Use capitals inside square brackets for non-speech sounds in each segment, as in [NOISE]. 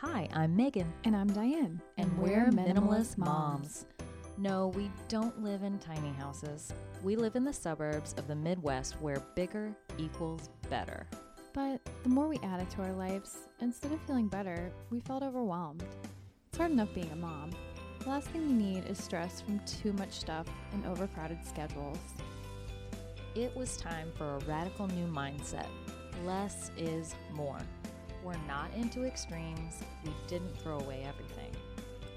Hi, I'm Megan, And I'm Diane. and we're minimalist moms. No, we don't live in tiny houses. We live in the suburbs of the Midwest where bigger equals better. But the more we added to our lives, instead of feeling better, we felt overwhelmed. It's hard enough being a mom. The last thing we need is stress from too much stuff and overcrowded schedules. It was time for a radical new mindset. Less is more. We're not into extremes. We didn't throw away everything.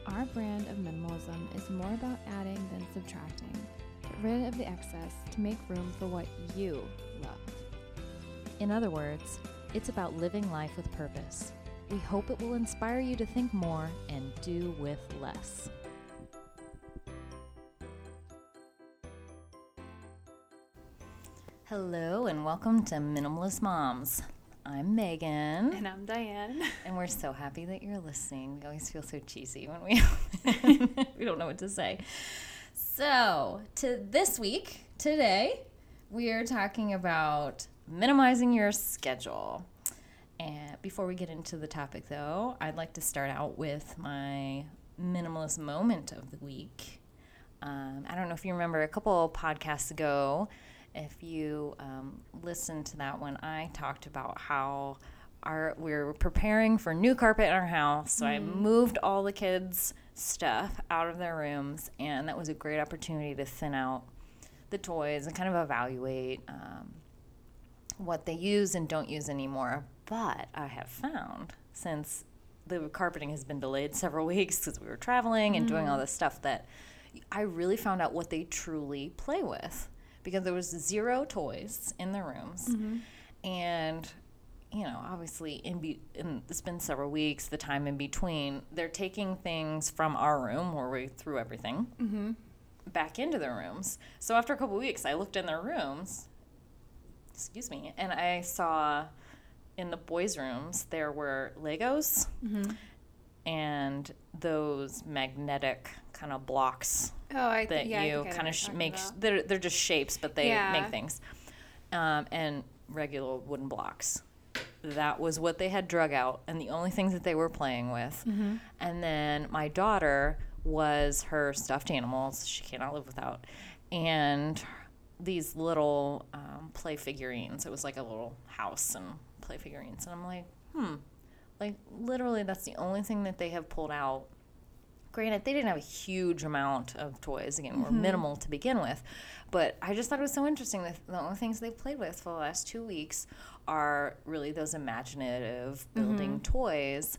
Our brand of minimalism is more about adding than subtracting. Get rid of the excess to make room for what you love. In other words, it's about living life with purpose. We hope it will inspire you to think more and do with less. Hello, and welcome to Minimalist Moms. I'm Megan, And I'm Diane. [LAUGHS] and we're so happy that you're listening. We always feel so cheesy when we [LAUGHS] we don't know what to say. So, to this week, today, we are talking about minimizing your schedule. And before we get into the topic, though, I'd like to start out with my minimalist moment of the week. Um, I don't know if you remember a couple podcasts ago, if you um, listened to that one, I talked about how our we are preparing for new carpet in our house. So I moved all the kids' stuff out of their rooms, and that was a great opportunity to thin out the toys and kind of evaluate um, what they use and don't use anymore. But I have found since the carpeting has been delayed [LAUGHS] several weeks because we were traveling and doing all this stuff that I really found out what they truly play with because there was zero toys in the rooms. Mm-hmm. And you know obviously in, be- in it's been several weeks the time in between they're taking things from our room where we threw everything mm-hmm. back into their rooms. So after a couple weeks i looked in their rooms excuse me and i saw in the boys rooms there were legos mm-hmm. and those magnetic kind of blocks Oh, I that you kind of sh- make. Sh- they're they're just shapes, but they Yeah. make things. Um, and regular wooden blocks. That was what they had drug out, and the only things that they were playing with. Mm-hmm. And then my daughter was her stuffed animals. She cannot live without, and these little um, play figurines. It was like a little house and play figurines, and I'm like, hmm, like literally, that's the only thing that they have pulled out granted they didn't have a huge amount of toys. Again Mm-hmm. were minimal to begin with. But i just thought it was so interesting that the only things they've played with for the last two weeks are really those imaginative building Mm-hmm. toys.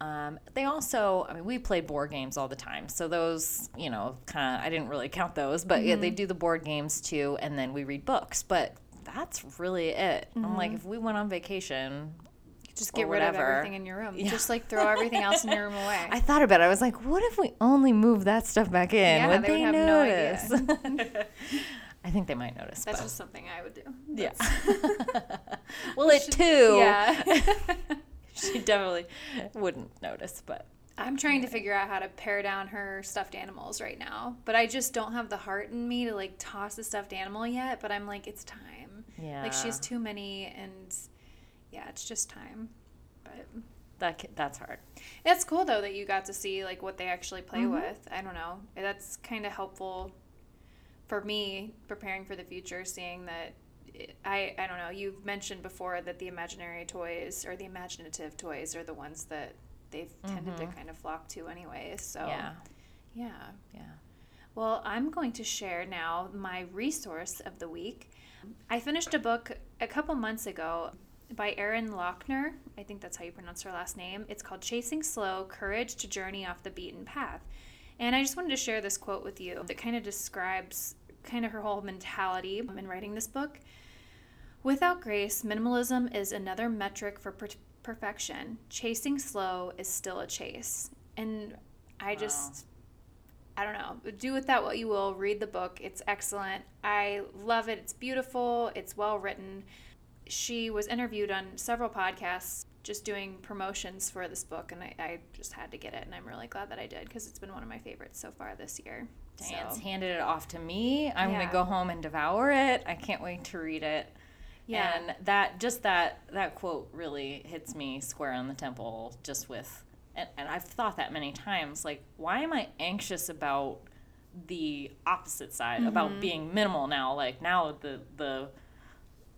Um, they also i mean we played board games all the time. So those you know kind of i didn't really count those but yeah they Mm-hmm. do the board games too and then we read books. But that's really it. I'm like if we went on vacation just get rid of everything in your room. Just like throw everything else in your room away. [LAUGHS] I thought about it. I was like, what if we only move that stuff back in? Yeah, would they they, would have no idea. notice? [LAUGHS] [LAUGHS] I think they might notice. That's but just something I would do. yeah. well, it too. Yeah. She definitely wouldn't notice, but I'm trying to figure out how to pare down her stuffed animals right now, but I just don't have the heart in me to like toss a stuffed animal yet. But I'm like, it's time. yeah. Like she has too many, and yeah, it's just time. But that that's hard. it's cool though that you got to see like what they actually play Mm-hmm. with. I don't know. That's kind of helpful for me preparing for the future, seeing that. it- I, I don't know. You've mentioned before that the imaginary toys or the imaginative toys are the ones that they've tended to kind of flock to, anyway. So Mm-hmm. Yeah. yeah. Yeah. Well, I'm going to share now my resource of the week. I finished a book a couple months ago by Erin Loechner. I think that's how you pronounce her last name. It's called Chasing Slow Courage to Journey Off the Beaten Path. And I just wanted to share this quote with you that kind of describes kind of her whole mentality in writing this book. Without grace, minimalism is another metric for per- perfection. Chasing slow is still a chase. And I just I don't know. Do with that what you will. Read the book. It's excellent. I love it. It's beautiful. It's well written. She was interviewed on several podcasts just doing promotions for this book, and I, I just had to get it, and I'm really glad that I did because it's been one of my favorites so far this year. Dan's So, handed it off to me. I'm Yeah. gonna go home and devour it. I can't wait to read it. Yeah. And that just that that quote really hits me square on the temple just with and, and I've thought that many times, like, why am I anxious about the opposite side, mm-hmm. about being minimal now? Like now the the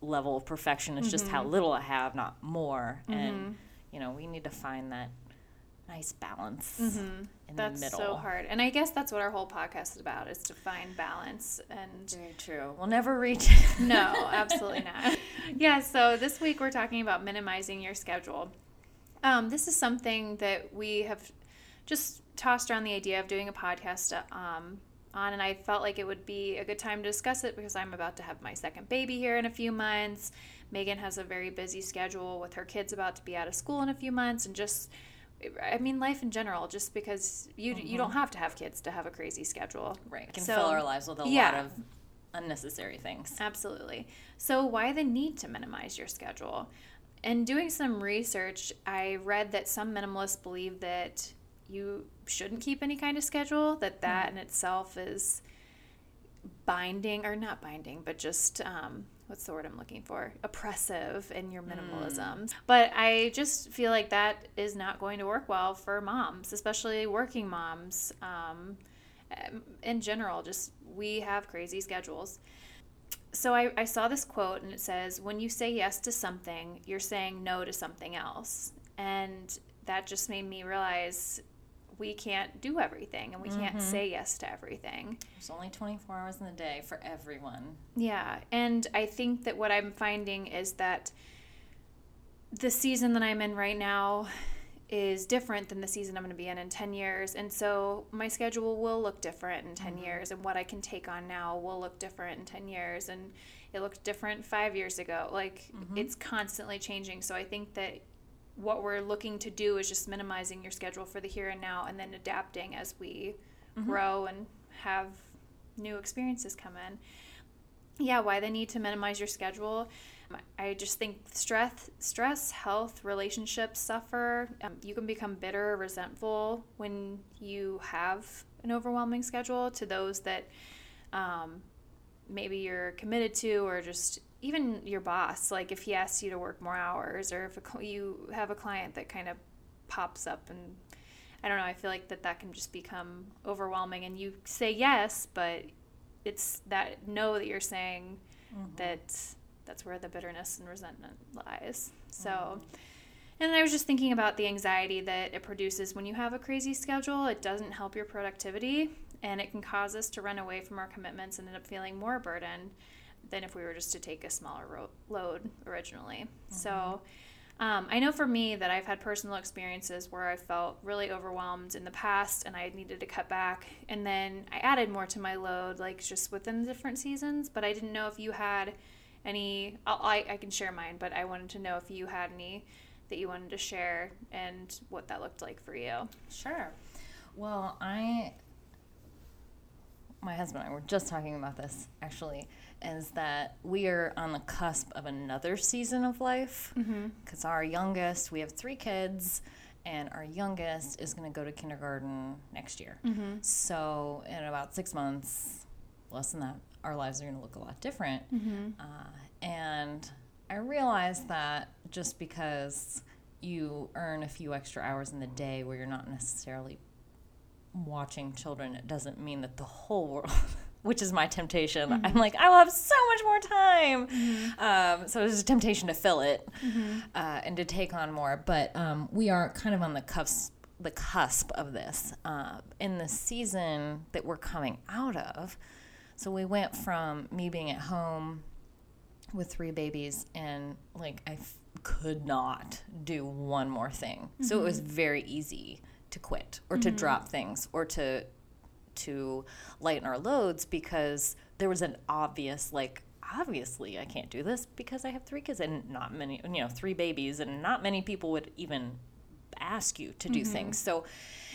level of perfection. It's mm-hmm. just how mm-hmm. little I have, not more. Mm-hmm. And you know, we need to find that nice balance mm-hmm. in that's the middle. That's so hard and i guess that's what our whole podcast is about is to find balance and very true we'll never reach it [LAUGHS] no absolutely not [LAUGHS] yeah so this week we're talking about minimizing your schedule um, this is something that we have just tossed around the idea of doing a podcast um, on, and I felt like it would be a good time to discuss it because I'm about to have my second baby here in a few months. Megan has a very busy schedule with her kids about to be out of school in a few months, and just I mean, life in general, just because you mm-hmm. you don't have to have kids to have a crazy schedule. Right. Can so, fill our lives with a yeah. lot of unnecessary things. Absolutely. So why the need to minimize your schedule? In doing some research, I read that some minimalists believe that you shouldn't keep any kind of schedule, that that mm-hmm. in itself is binding, or not binding, but just um, what's the word I'm looking for? Oppressive in your minimalism. Mm. But I just feel like that is not going to work well for moms, especially working moms. Um, in general, just we have crazy schedules so I, I saw this quote and it says, When you say yes to something, you're saying no to something else. And that just made me realize we can't do everything and we mm-hmm. can't say yes to everything. There's only 24 hours in the day for everyone. Yeah. And I think that what I'm finding is that the season that I'm in right now is different than the season I'm going to be in in 10 years. And so my schedule will look different in 10 mm-hmm. years, and what I can take on now will look different in 10 years. And it looked different five years ago. Like mm-hmm. it's constantly changing. So I think that what we're looking to do is just minimizing your schedule for the here and now and then adapting as we mm-hmm. grow and have new experiences come in. Yeah, why the need to minimize your schedule? I just think stress, stress, health, relationships suffer. Um, you can become bitter, resentful when you have an overwhelming schedule. To those that um, maybe you're committed to, or just even your boss, like if he asks you to work more hours, or if a, you have a client that kind of pops up and I don't know. I feel like that that can just become overwhelming, and you say yes, but it's that no that you're saying mm-hmm. that that's where the bitterness and resentment lies. So, mm-hmm. and I was just thinking about the anxiety that it produces when you have a crazy schedule. It doesn't help your productivity, and it can cause us to run away from our commitments and end up feeling more burdened than if we were just to take a smaller ro- load originally. Mm-hmm. So, um, I know for me that I've had personal experiences where I felt really overwhelmed in the past and I needed to cut back. And then I added more to my load, like just within the different seasons. But I didn't know if you had any I, I can share mine but i wanted to know if you had any that you wanted to share and what that looked like for you sure well i my husband and i were just talking about this actually is that we are on the cusp of another season of life because mm-hmm. our youngest we have three kids and our youngest is going to go to kindergarten next year mm-hmm. so in about six months less than that our lives are going to look a lot different. Mm-hmm. Uh, and I realized that just because you earn a few extra hours in the day where you're not necessarily watching children, it doesn't mean that the whole world. [LAUGHS] which is my temptation. Mm-hmm. I'm like, I will have so much more time. Mm-hmm. Um, so there's a temptation to fill it mm-hmm. uh, and to take on more. But um, we are kind of on the cusp, the cusp of this. Uh, in the season that we're coming out of, so we went from me being at home with three babies and like I f- could not do one more thing. So it was mm-hmm. very easy to quit or to mm-hmm. drop things or to to lighten our loads because there was an obvious like obviously I can't do this because I have three kids and not many you know three babies and not many people would even ask you to do mm-hmm. things. So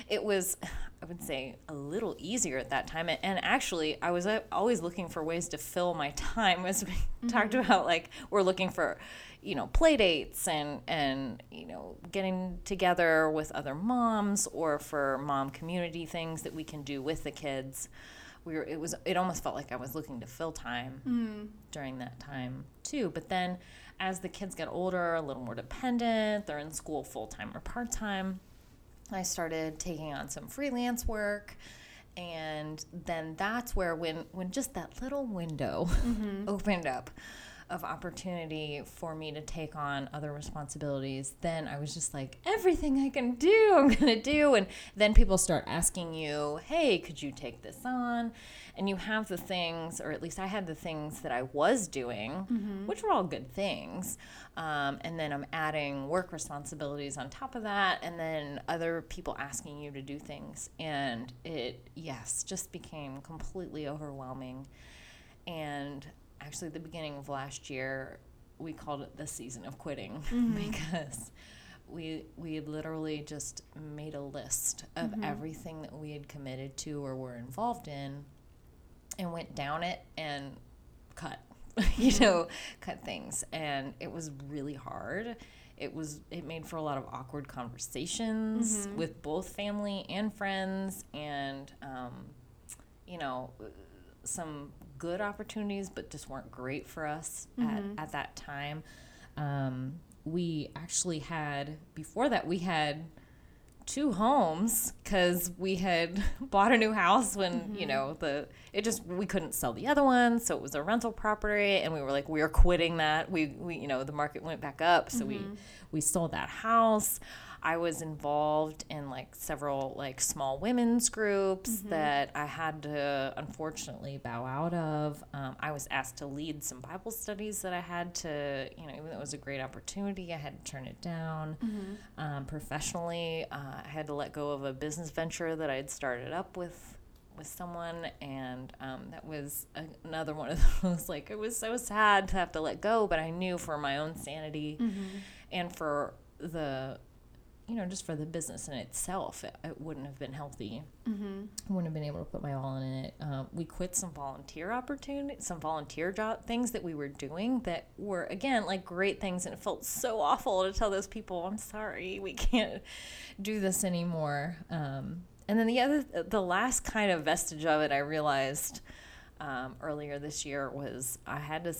it was, I would say, a little easier at that time. And actually, I was uh, always looking for ways to fill my [LAUGHS] time. As we mm-hmm. talked about, like we're looking for, you know, play dates and and you know, getting together with other moms or for mom community things that we can do with the kids. We were, it was it almost felt like I was looking to fill time mm. during that time too. But then as the kids get older, a little more dependent, they're in school full time or part time, I started taking on some freelance work. And then that's where, when, when just that little window [LAUGHS] mm-hmm. opened up of opportunity for me to take on other responsibilities, then I was just like, everything I can do, [LAUGHS] I'm going to do. And then people start asking you, hey, could you take this on? And you have the things, or at least I had the things that I was doing, which were all good things. Um, and then I'm adding work responsibilities on top of that, and then other people asking you to do things. And it, yes, just became completely overwhelming. And actually, the beginning of last year, we called it the season of quitting. Mm-hmm. [LAUGHS] Because we we had literally just made a list of mm-hmm. everything that we had committed to or were involved in and went down it and cut [LAUGHS] you mm-hmm. know cut things. And it was really hard. It was it made for a lot of awkward conversations with both family and friends and um, you know some good opportunities but just weren't great for us at, mm-hmm. at that time. Um, we actually had before that we had two homes because we had [LAUGHS] bought a new house when you mm-hmm. know the it just we couldn't sell the other one so it was a rental property and we were like we are quitting that. We we you know the market went back up so we mm-hmm. we sold that house i was involved in like several like small women's groups that i had to unfortunately bow out of. Um, i was asked to lead some bible studies that i had to you know even though it was a great opportunity i had to turn it down um, professionally. Uh, i had to let go of a business venture that i had started up with with someone and um, that was a, another one of [LAUGHS] those like it was so sad to have to let go but i knew for my own sanity and for the you know just for the business in itself it, it wouldn't have been healthy Mm-hmm. I wouldn't have been able to put my all in it. Um, we quit some volunteer opportunities, some volunteer job things that we were doing that were again like great things, and it felt so awful to tell those people, "I'm sorry, we can't do this anymore." Um, and then the other, the last kind of vestige of it, I realized um, earlier this year was I had to.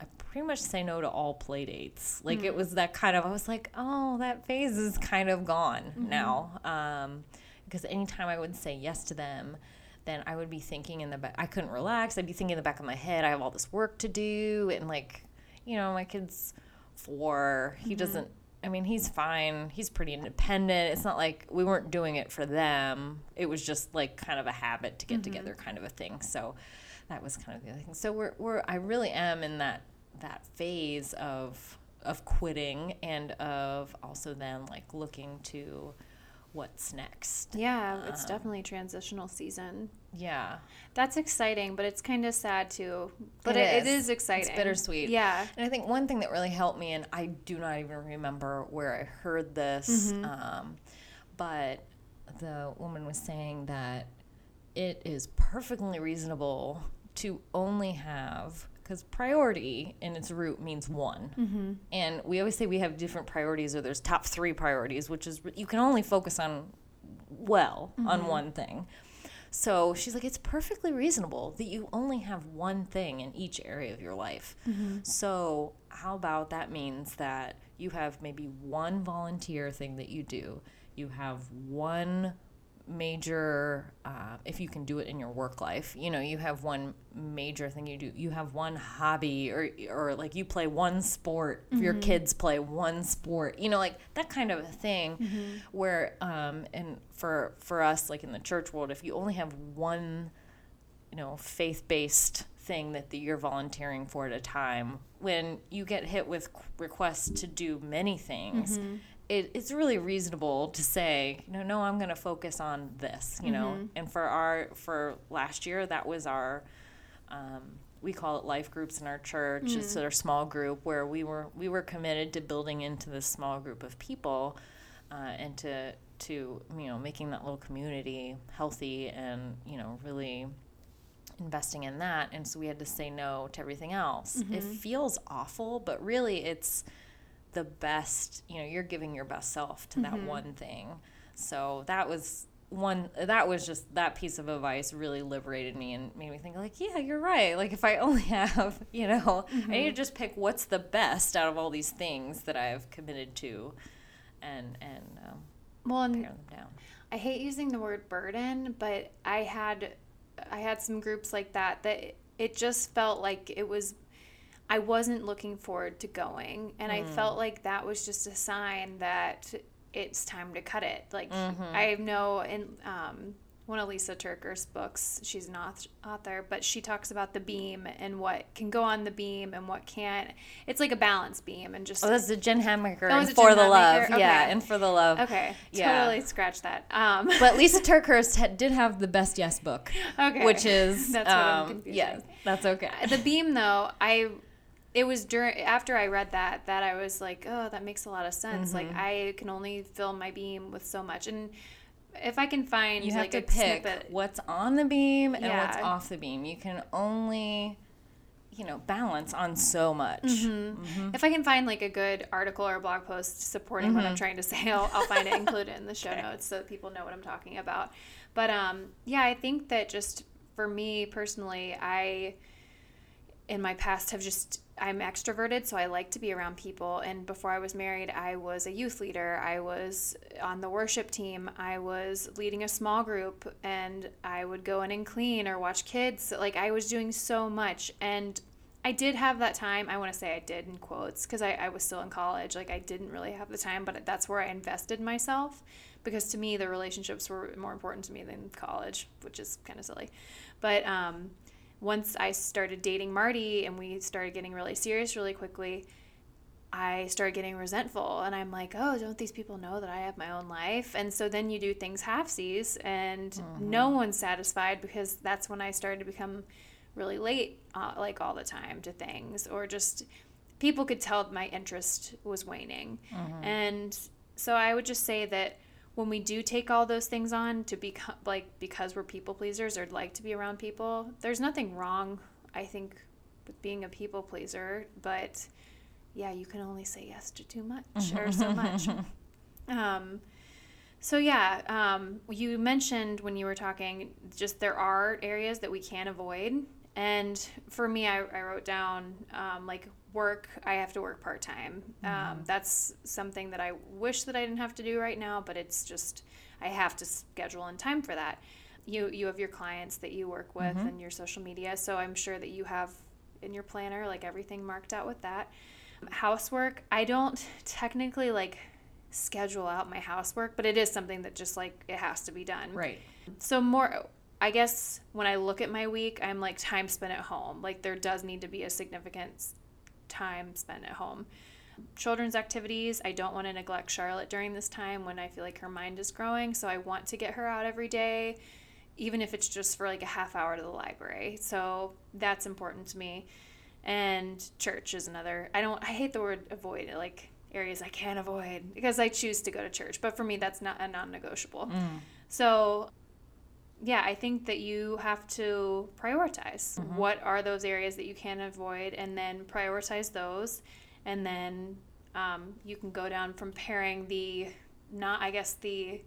I pretty much say no to all play dates. Like it mm. was that kind of. I was like, oh, that phase is kind of gone mm-hmm. now. Um, because anytime I would say yes to them, then I would be thinking in the back. I couldn't relax. I'd be thinking in the back of my head, I have all this work to do, and like, you know, my kid's four. He mm-hmm. doesn't. I mean, he's fine. He's pretty independent. It's not like we weren't doing it for them. It was just like kind of a habit to get mm-hmm. together, kind of a thing. So that was kind of the other thing. So we're we're I really am in that that phase of of quitting and of also then like looking to what's next. Yeah, it's Um, definitely a transitional season. Yeah. That's exciting, but it's kind of sad too. But It it, it is. is exciting. It's bittersweet. Yeah. And I think one thing that really helped me, and I do not even remember where I heard this, um, but the woman was saying that it is perfectly reasonable to only have, because priority in its root means one. Mm-hmm. And we always say we have different priorities, or there's top three priorities, which is you can only focus on well on mm-hmm. one thing. So she's like, it's perfectly reasonable that you only have one thing in each area of your life. Mm-hmm. So, how about that means that you have maybe one volunteer thing that you do, you have one major, uh, if you can do it in your work life, you know, you have one major thing you do, you have one hobby, or, or like you play one sport, if your kids play one sport, you know, like that kind of a thing where, um, and for, for us, like in the church world, if you only have one you know faith-based thing that the, you're volunteering for at a time when you get hit with requests to do many things it, it's really reasonable to say no no i'm going to focus on this you know? And for our for last year that was our um, we call it life groups in our church. It's our small group where we were we were committed to building into this small group of people uh, and to to you know making that little community healthy and you know really investing in that. And so we had to say no to everything else. It feels awful but really it's the best you know you're giving your best self to that one thing. So that was one that was just that piece of advice really liberated me and made me think like yeah you're right. Like if i [LAUGHS] only have you know i need to just pick what's the best out of all these things that i've committed to and and um, Well, and pare them down. I hate using the word burden, but I had I had some groups like that that it just felt like it was I wasn't looking forward to going and I felt like that was just a sign that it's time to cut it. Like I know in um one of Lisa Turker's books, she's an author, but she talks about the beam and what can go on the beam and what can't. It's like a balance beam and just Oh, that's the Jen Hatmaker Oh, and For the Love. Hatmaker? Yeah, and For the Love. okay, Yeah. totally scratch that. Um, But Lisa [LAUGHS] TerKeurst had, did have the best yes book, okay, which is [LAUGHS] that's what I'm um, confusing. yes, that's okay. the beam though i it was during after i read that that i was like oh that makes a lot of sense like Mm-hmm. i can only fill my beam with so much and if i can find You have like to a pick snippet what's on the beam and what's off the beam. You can only, you know, balance on so much. Mm-hmm. if i can find like a good article or blog post supporting what Mm-hmm. i'm trying to say i'll, I'll find it [LAUGHS] include it in the show notes so that people know what i'm talking about but um yeah i think that just for me personally i in my past have just I'm extroverted, so I like to be around people. And before I was married, I was a youth leader. I was on the worship team. I was leading a small group, and I would go in and clean or watch kids. Like I was doing so much, and I did have that time. I want to say I did in quotes because I, I was still in college. Like I didn't really have the time, but that's where I invested myself because to me the relationships were more important to me than college, which is kind of silly. But um, once I started dating Marty and we started getting really serious really quickly, I started getting resentful. And I'm like, oh, don't these people know that I have my own life? And so then you do things halfsies and no one's satisfied because that's when I started to become really late, uh, like all the time to things, or just people could tell my interest was waning. And so I would just say that when we do take all those things on to become like because we're people pleasers or like to be around people, there's nothing wrong, I think, with being a people pleaser, but yeah, you can only say yes to too much or so much. [LAUGHS] Um, so yeah, um, you mentioned when you were talking, just there are areas that we can't avoid, and for me, I, I wrote down um, like work. I have to work part time. Um, that's something that I wish that I didn't have to do right now, but it's just I have to schedule in time for that. You you have your clients that you work with and your social media, so I'm sure that you have in your planner like everything marked out with that. Housework, I don't technically like schedule out my housework, but it is something that just like it has to be done. Right. So more I guess when I look at my week, I'm like time spent at home. Like there does need to be a significant time spent at home. Children's activities, I don't want to neglect Charlotte during this time when I feel like her mind is growing, so I want to get her out every day even if it's just for like a half hour to the library. So that's important to me. And church is another. I don't I hate the word avoid, like areas I can't avoid because I choose to go to church, but for me that's not a non-negotiable. Mm. So yeah, I think that you have to prioritize. What are those areas that you can avoid, and then prioritize those, and then um, you can go down from pairing the not, I guess the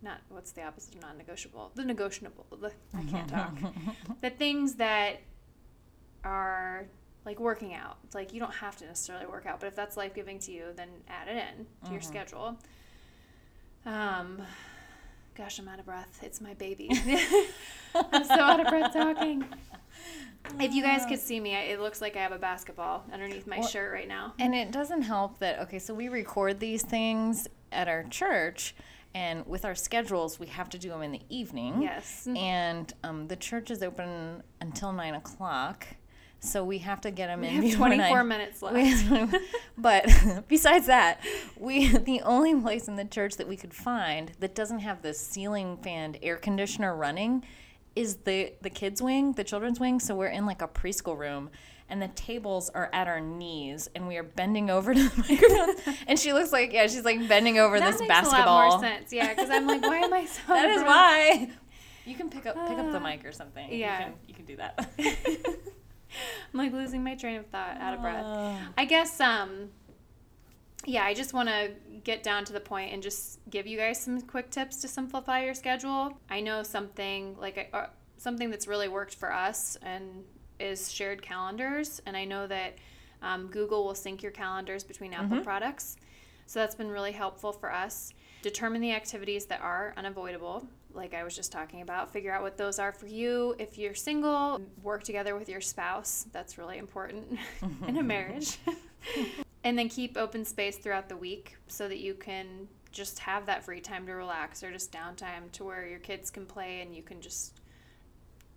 not what's the opposite of non-negotiable, the negotiable. The, I can't [LAUGHS] talk. [LAUGHS] the things that are like working out. It's like you don't have to necessarily work out, but if that's life giving to you, then add it in to your schedule. Um, gosh, I'm out of breath. It's my baby. [LAUGHS] I'm so out of breath talking. If you guys could see me, it looks like I have a basketball underneath my Well- shirt right now. And it doesn't help that, okay, so we record these things at our church, and with our schedules, we have to do them in the evening. Yes. And um, the church is open until 9 o'clock, so we have to get them We in have 24 nine. minutes left. [LAUGHS] We have- but [LAUGHS] besides that, we [LAUGHS] the only place in the church that we could find that doesn't have the ceiling fan air conditioner running is the the kids wing, the children's wing. So we're in like a preschool room, and the tables are at our knees, and we are bending over to the microphone. and she looks like yeah, she's like bending over that this makes basketball. a lot more sense. Yeah, because I'm like, why am I so? That is out of breath? why. You can pick up pick up the Ah. mic or something. Yeah. you can, you can do that. [LAUGHS] I'm like losing my train of thought, out of breath. Uh, I guess um yeah, I just want to get down to the point and just give you guys some quick tips to simplify your schedule. I know something like uh, something that's really worked for us and is shared calendars, and I know that um, Google will sync your calendars between Apple products. So that's been really helpful for us. Determine the activities that are unavoidable, like I was just talking about. Figure out what those are for you. If you're single, work together with your spouse. That's really important [LAUGHS] in a [LAUGHS] marriage. [LAUGHS] and then keep open space throughout the week so that you can just have that free time to relax or just downtime to where your kids can play and you can just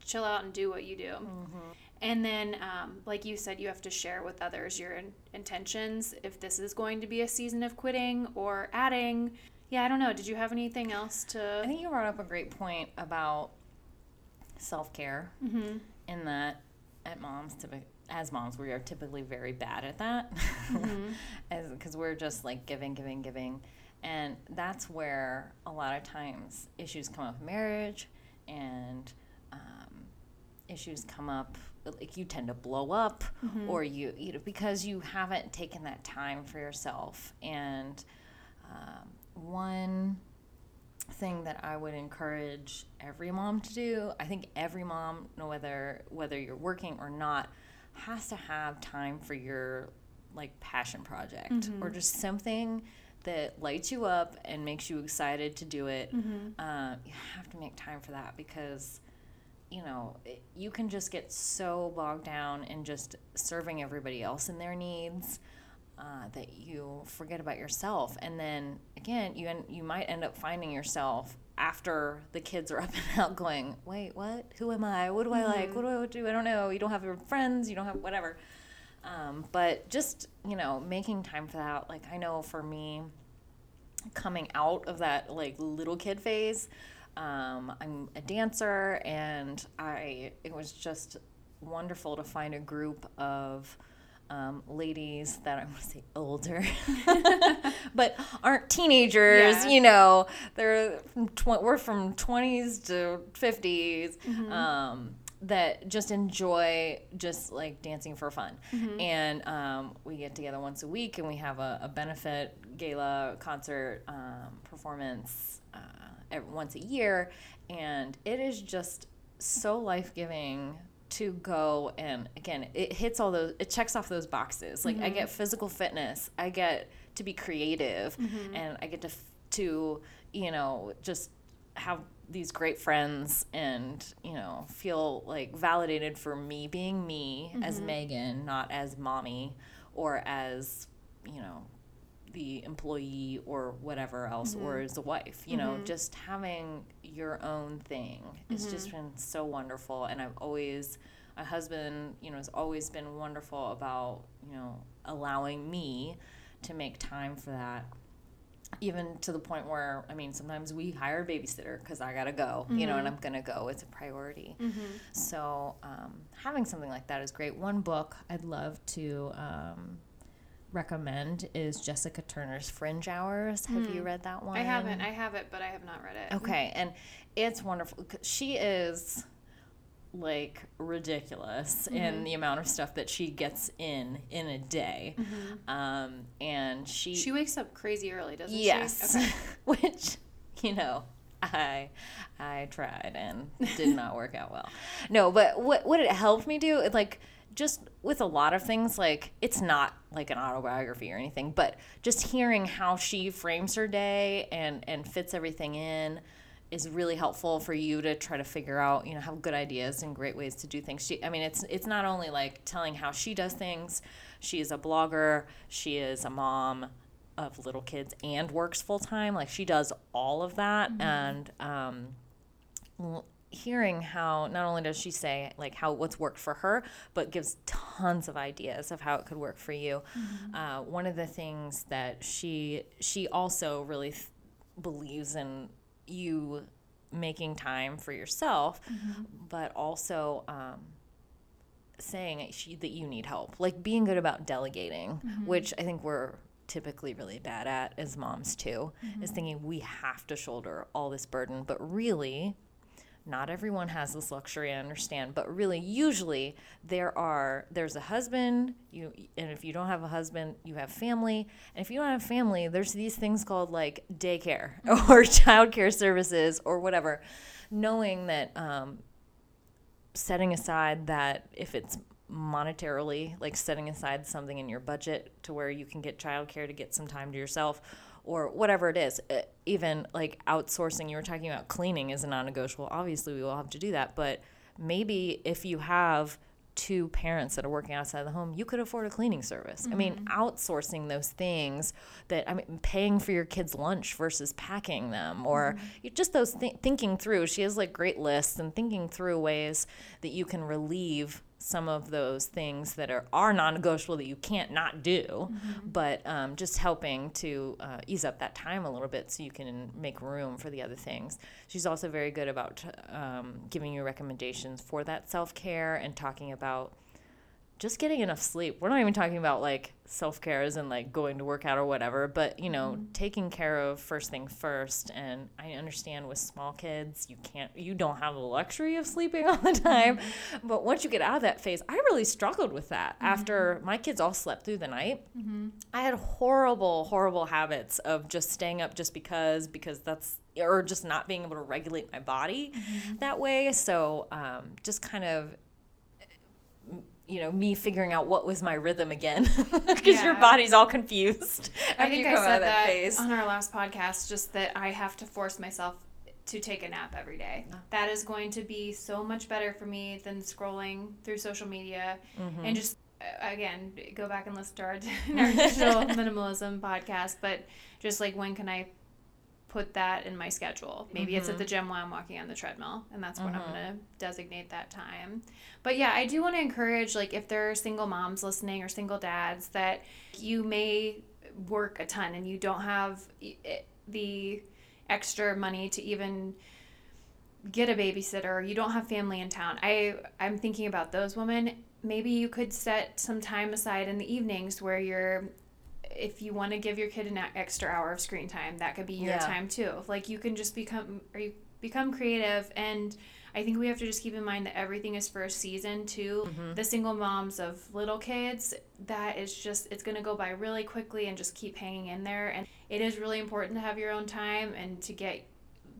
chill out and do what you do. Mm-hmm. And then, um, like you said, you have to share with others your in- intentions if this is going to be a season of quitting or adding. Yeah, I don't know. Did you have anything else to? I think you brought up a great point about self care, mm-hmm. in that at moms, typically, as moms, we are typically very bad at that, because mm-hmm. [LAUGHS] we're just like giving, giving, giving, and that's where a lot of times issues come up in marriage, and um, issues come up like you tend to blow up mm-hmm. or you you know because you haven't taken that time for yourself and um, one thing that I would encourage every mom to do I think every mom no whether whether you're working or not has to have time for your like passion project mm-hmm. or just something that lights you up and makes you excited to do it mm-hmm. uh, you have to make time for that because you know, you can just get so bogged down in just serving everybody else and their needs uh, that you forget about yourself. And then again, you en- you might end up finding yourself after the kids are [LAUGHS] up and out, going, "Wait, what? Who am I? What do I like? What do I do? I don't know. You don't have your friends. You don't have whatever." Um, but just you know, making time for that. Like I know for me, coming out of that like little kid phase um, I'm a dancer, and I it was just wonderful to find a group of um, ladies that I want to say older, [LAUGHS] but aren't teenagers. Yeah. You know, they're from tw- we're from twenties to 50s mm-hmm. um, that just enjoy just like dancing for fun. Mm-hmm. And um, we get together once a week, and we have a, a benefit gala concert um, performance. Uh, once a year, and it is just so life giving to go and again it hits all those it checks off those boxes like mm-hmm. i get physical fitness i get to be creative mm-hmm. and i get to to you know just have these great friends and you know feel like validated for me being me mm-hmm. as megan not as mommy or as you know the employee or whatever else mm-hmm. or as a wife you know mm-hmm. just having your own thing mm-hmm. it's just been so wonderful and i've always my husband you know has always been wonderful about you know allowing me to make time for that even to the point where i mean sometimes we hire a babysitter because i gotta go you know and mm-hmm. i'm gonna go it's a priority mm-hmm. so um, having something like that is great one book i'd love to um, recommend is Jessica Turner's Fringe Hours. Have mm. you hmm. read that one? I haven't. I have it, but I have not read it. Okay, and it's wonderful. She is like ridiculous mm-hmm. in the amount of stuff that she gets in in a day. Mm-hmm. Um, and she she wakes up crazy early, doesn't yes. she? Yes, okay. [LAUGHS] which you know. I I tried and did not work out well. No, but what what it helped me do, it like just with a lot of things like it's not like an autobiography or anything but just hearing how she frames her day and and fits everything in is really helpful for you to try to figure out you know have good ideas and great ways to do things. She i mean it's it's not only like telling how she does things. She is a blogger. She is a mom of little kids and works full time like she does all of that mm-hmm. and um hearing how not only does she say like how what's worked for her but gives tons of ideas of how it could work for you mm-hmm. uh, one of the things that she she also really th- believes in you making time for yourself mm-hmm. but also um, saying she, that you need help like being good about delegating mm-hmm. which i think we're typically really bad at as moms too is mm-hmm. thinking we have to shoulder all this burden but really not everyone has this luxury i understand but really usually there are there's a husband you and if you don't have a husband you have family and if you don't have family there's these things called like daycare [LAUGHS] or childcare services or whatever knowing that um, setting aside that if it's monetarily, like setting aside something in your budget to where you can get childcare to get some time to yourself or whatever it is. Uh, even like outsourcing, you were talking about cleaning is a non negotiable. Obviously, we will have to do that. But maybe if you have two parents that are working outside the home, you could afford a cleaning service. Mm-hmm. I mean, mm-hmm. outsourcing those things that I mean, paying for your kids' lunch versus packing them, or mm-hmm. just those th- thinking through. She has like great lists and thinking through ways that you can relieve some of those things that are, are non-negotiable that you can't not do mm-hmm. but um, just helping to uh, ease up that time a little bit so you can make room for the other things she's also very good about um, giving you recommendations for that self-care and talking about just getting enough sleep. We're not even talking about like self care as in like going to work out or whatever, but you know, mm-hmm. taking care of first thing first. And I understand with small kids, you can't, you don't have the luxury of sleeping [LAUGHS] all the time. Mm-hmm. But once you get out of that phase, I really struggled with that. Mm-hmm. After my kids all slept through the night, mm-hmm. I had horrible, horrible habits of just staying up just because, because that's, or just not being able to regulate my body mm-hmm. that way. So um, just kind of you know me figuring out what was my rhythm again [LAUGHS] because yeah. your body's all confused. I think I said that, that on our last podcast, just that I have to force myself to take a nap every day. That is going to be so much better for me than scrolling through social media mm-hmm. and just again go back and listen to our, [LAUGHS] our digital [LAUGHS] minimalism podcast. But just like when can I put that in my schedule. Maybe mm-hmm. it's at the mm-hmm. gym while I'm walking on the treadmill, and that's when mm-hmm. I'm going to designate that time. But yeah, I do want to encourage, like, if there are single moms listening or single dads, that you may work a ton and you don't have the extra money to even get a babysitter or you don't have family in town i i'm thinking about those women maybe you could set some time aside in the evenings where you're if you want to give your kid an extra hour of screen time, that could be your yeah. time too. Like you can just become or you become creative and I think we have to just keep in mind that everything is for a season too. Mm-hmm. The single moms of little kids, that is just it's going to go by really quickly and just keep hanging in there and it is really important to have your own time and to get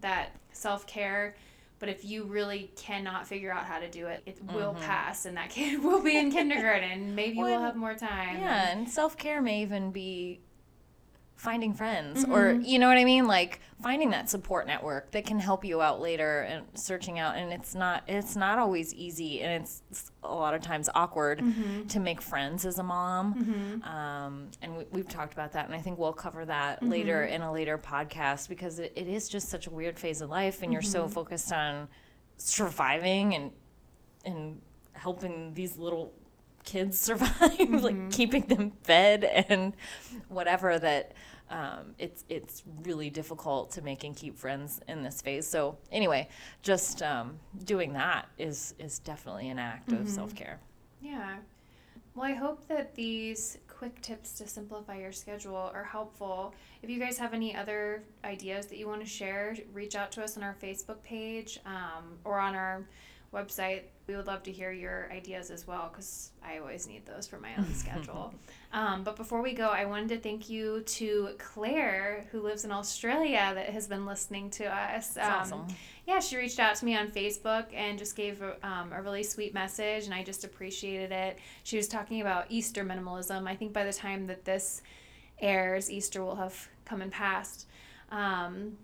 that self-care but if you really cannot figure out how to do it, it mm-hmm. will pass, and that kid [LAUGHS] will be in kindergarten. Maybe well, we'll have more time. Yeah, and, and self care may even be finding friends mm-hmm. or you know what i mean like finding that support network that can help you out later and searching out and it's not it's not always easy and it's, it's a lot of times awkward mm-hmm. to make friends as a mom mm-hmm. um, and we, have talked about that and i think we'll cover that mm-hmm. later in a later podcast because it, it is just such a weird phase of life and you're so mm-hmm. focused on surviving and and helping these little kids [LAUGHS] survive like mm-hmm. keeping them fed and whatever that um, it's it's really difficult to make and keep friends in this phase. So anyway, just um, doing that is is definitely an act mm-hmm. of self care. Yeah. Well, I hope that these quick tips to simplify your schedule are helpful. If you guys have any other ideas that you want to share, reach out to us on our Facebook page um, or on our website. We would love to hear your ideas as well because I always need those for my own [LAUGHS] schedule. Um, but before we go, I wanted to thank you to Claire, who lives in Australia, that has been listening to us. Um, awesome. Yeah, she reached out to me on Facebook and just gave a, um, a really sweet message, and I just appreciated it. She was talking about Easter minimalism. I think by the time that this airs, Easter will have come and passed. Um,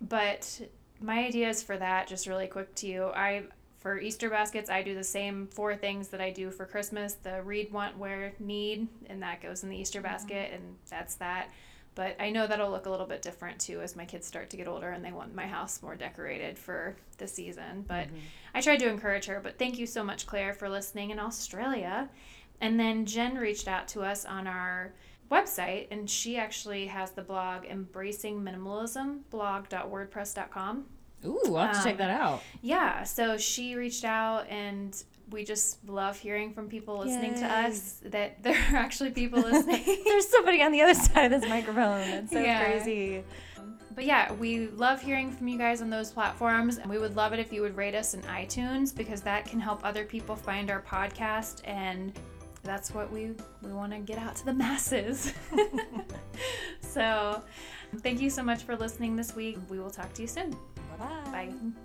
but my ideas for that, just really quick to you, I for Easter baskets, I do the same four things that I do for Christmas the read, want, wear, need, and that goes in the Easter mm-hmm. basket, and that's that. But I know that'll look a little bit different too as my kids start to get older and they want my house more decorated for the season. But mm-hmm. I tried to encourage her. But thank you so much, Claire, for listening in Australia. And then Jen reached out to us on our website, and she actually has the blog Embracing Minimalism blog.wordpress.com. Ooh, I'll have to um, check that out. Yeah, so she reached out and we just love hearing from people listening Yay. to us that [LAUGHS] there are actually people [LAUGHS] listening. There's somebody on the other side of this microphone. It's so yeah. crazy. But yeah, we love hearing from you guys on those platforms, and we would love it if you would rate us in iTunes because that can help other people find our podcast, and that's what we we want to get out to the masses. [LAUGHS] so, thank you so much for listening this week. We will talk to you soon. Bye. Bye.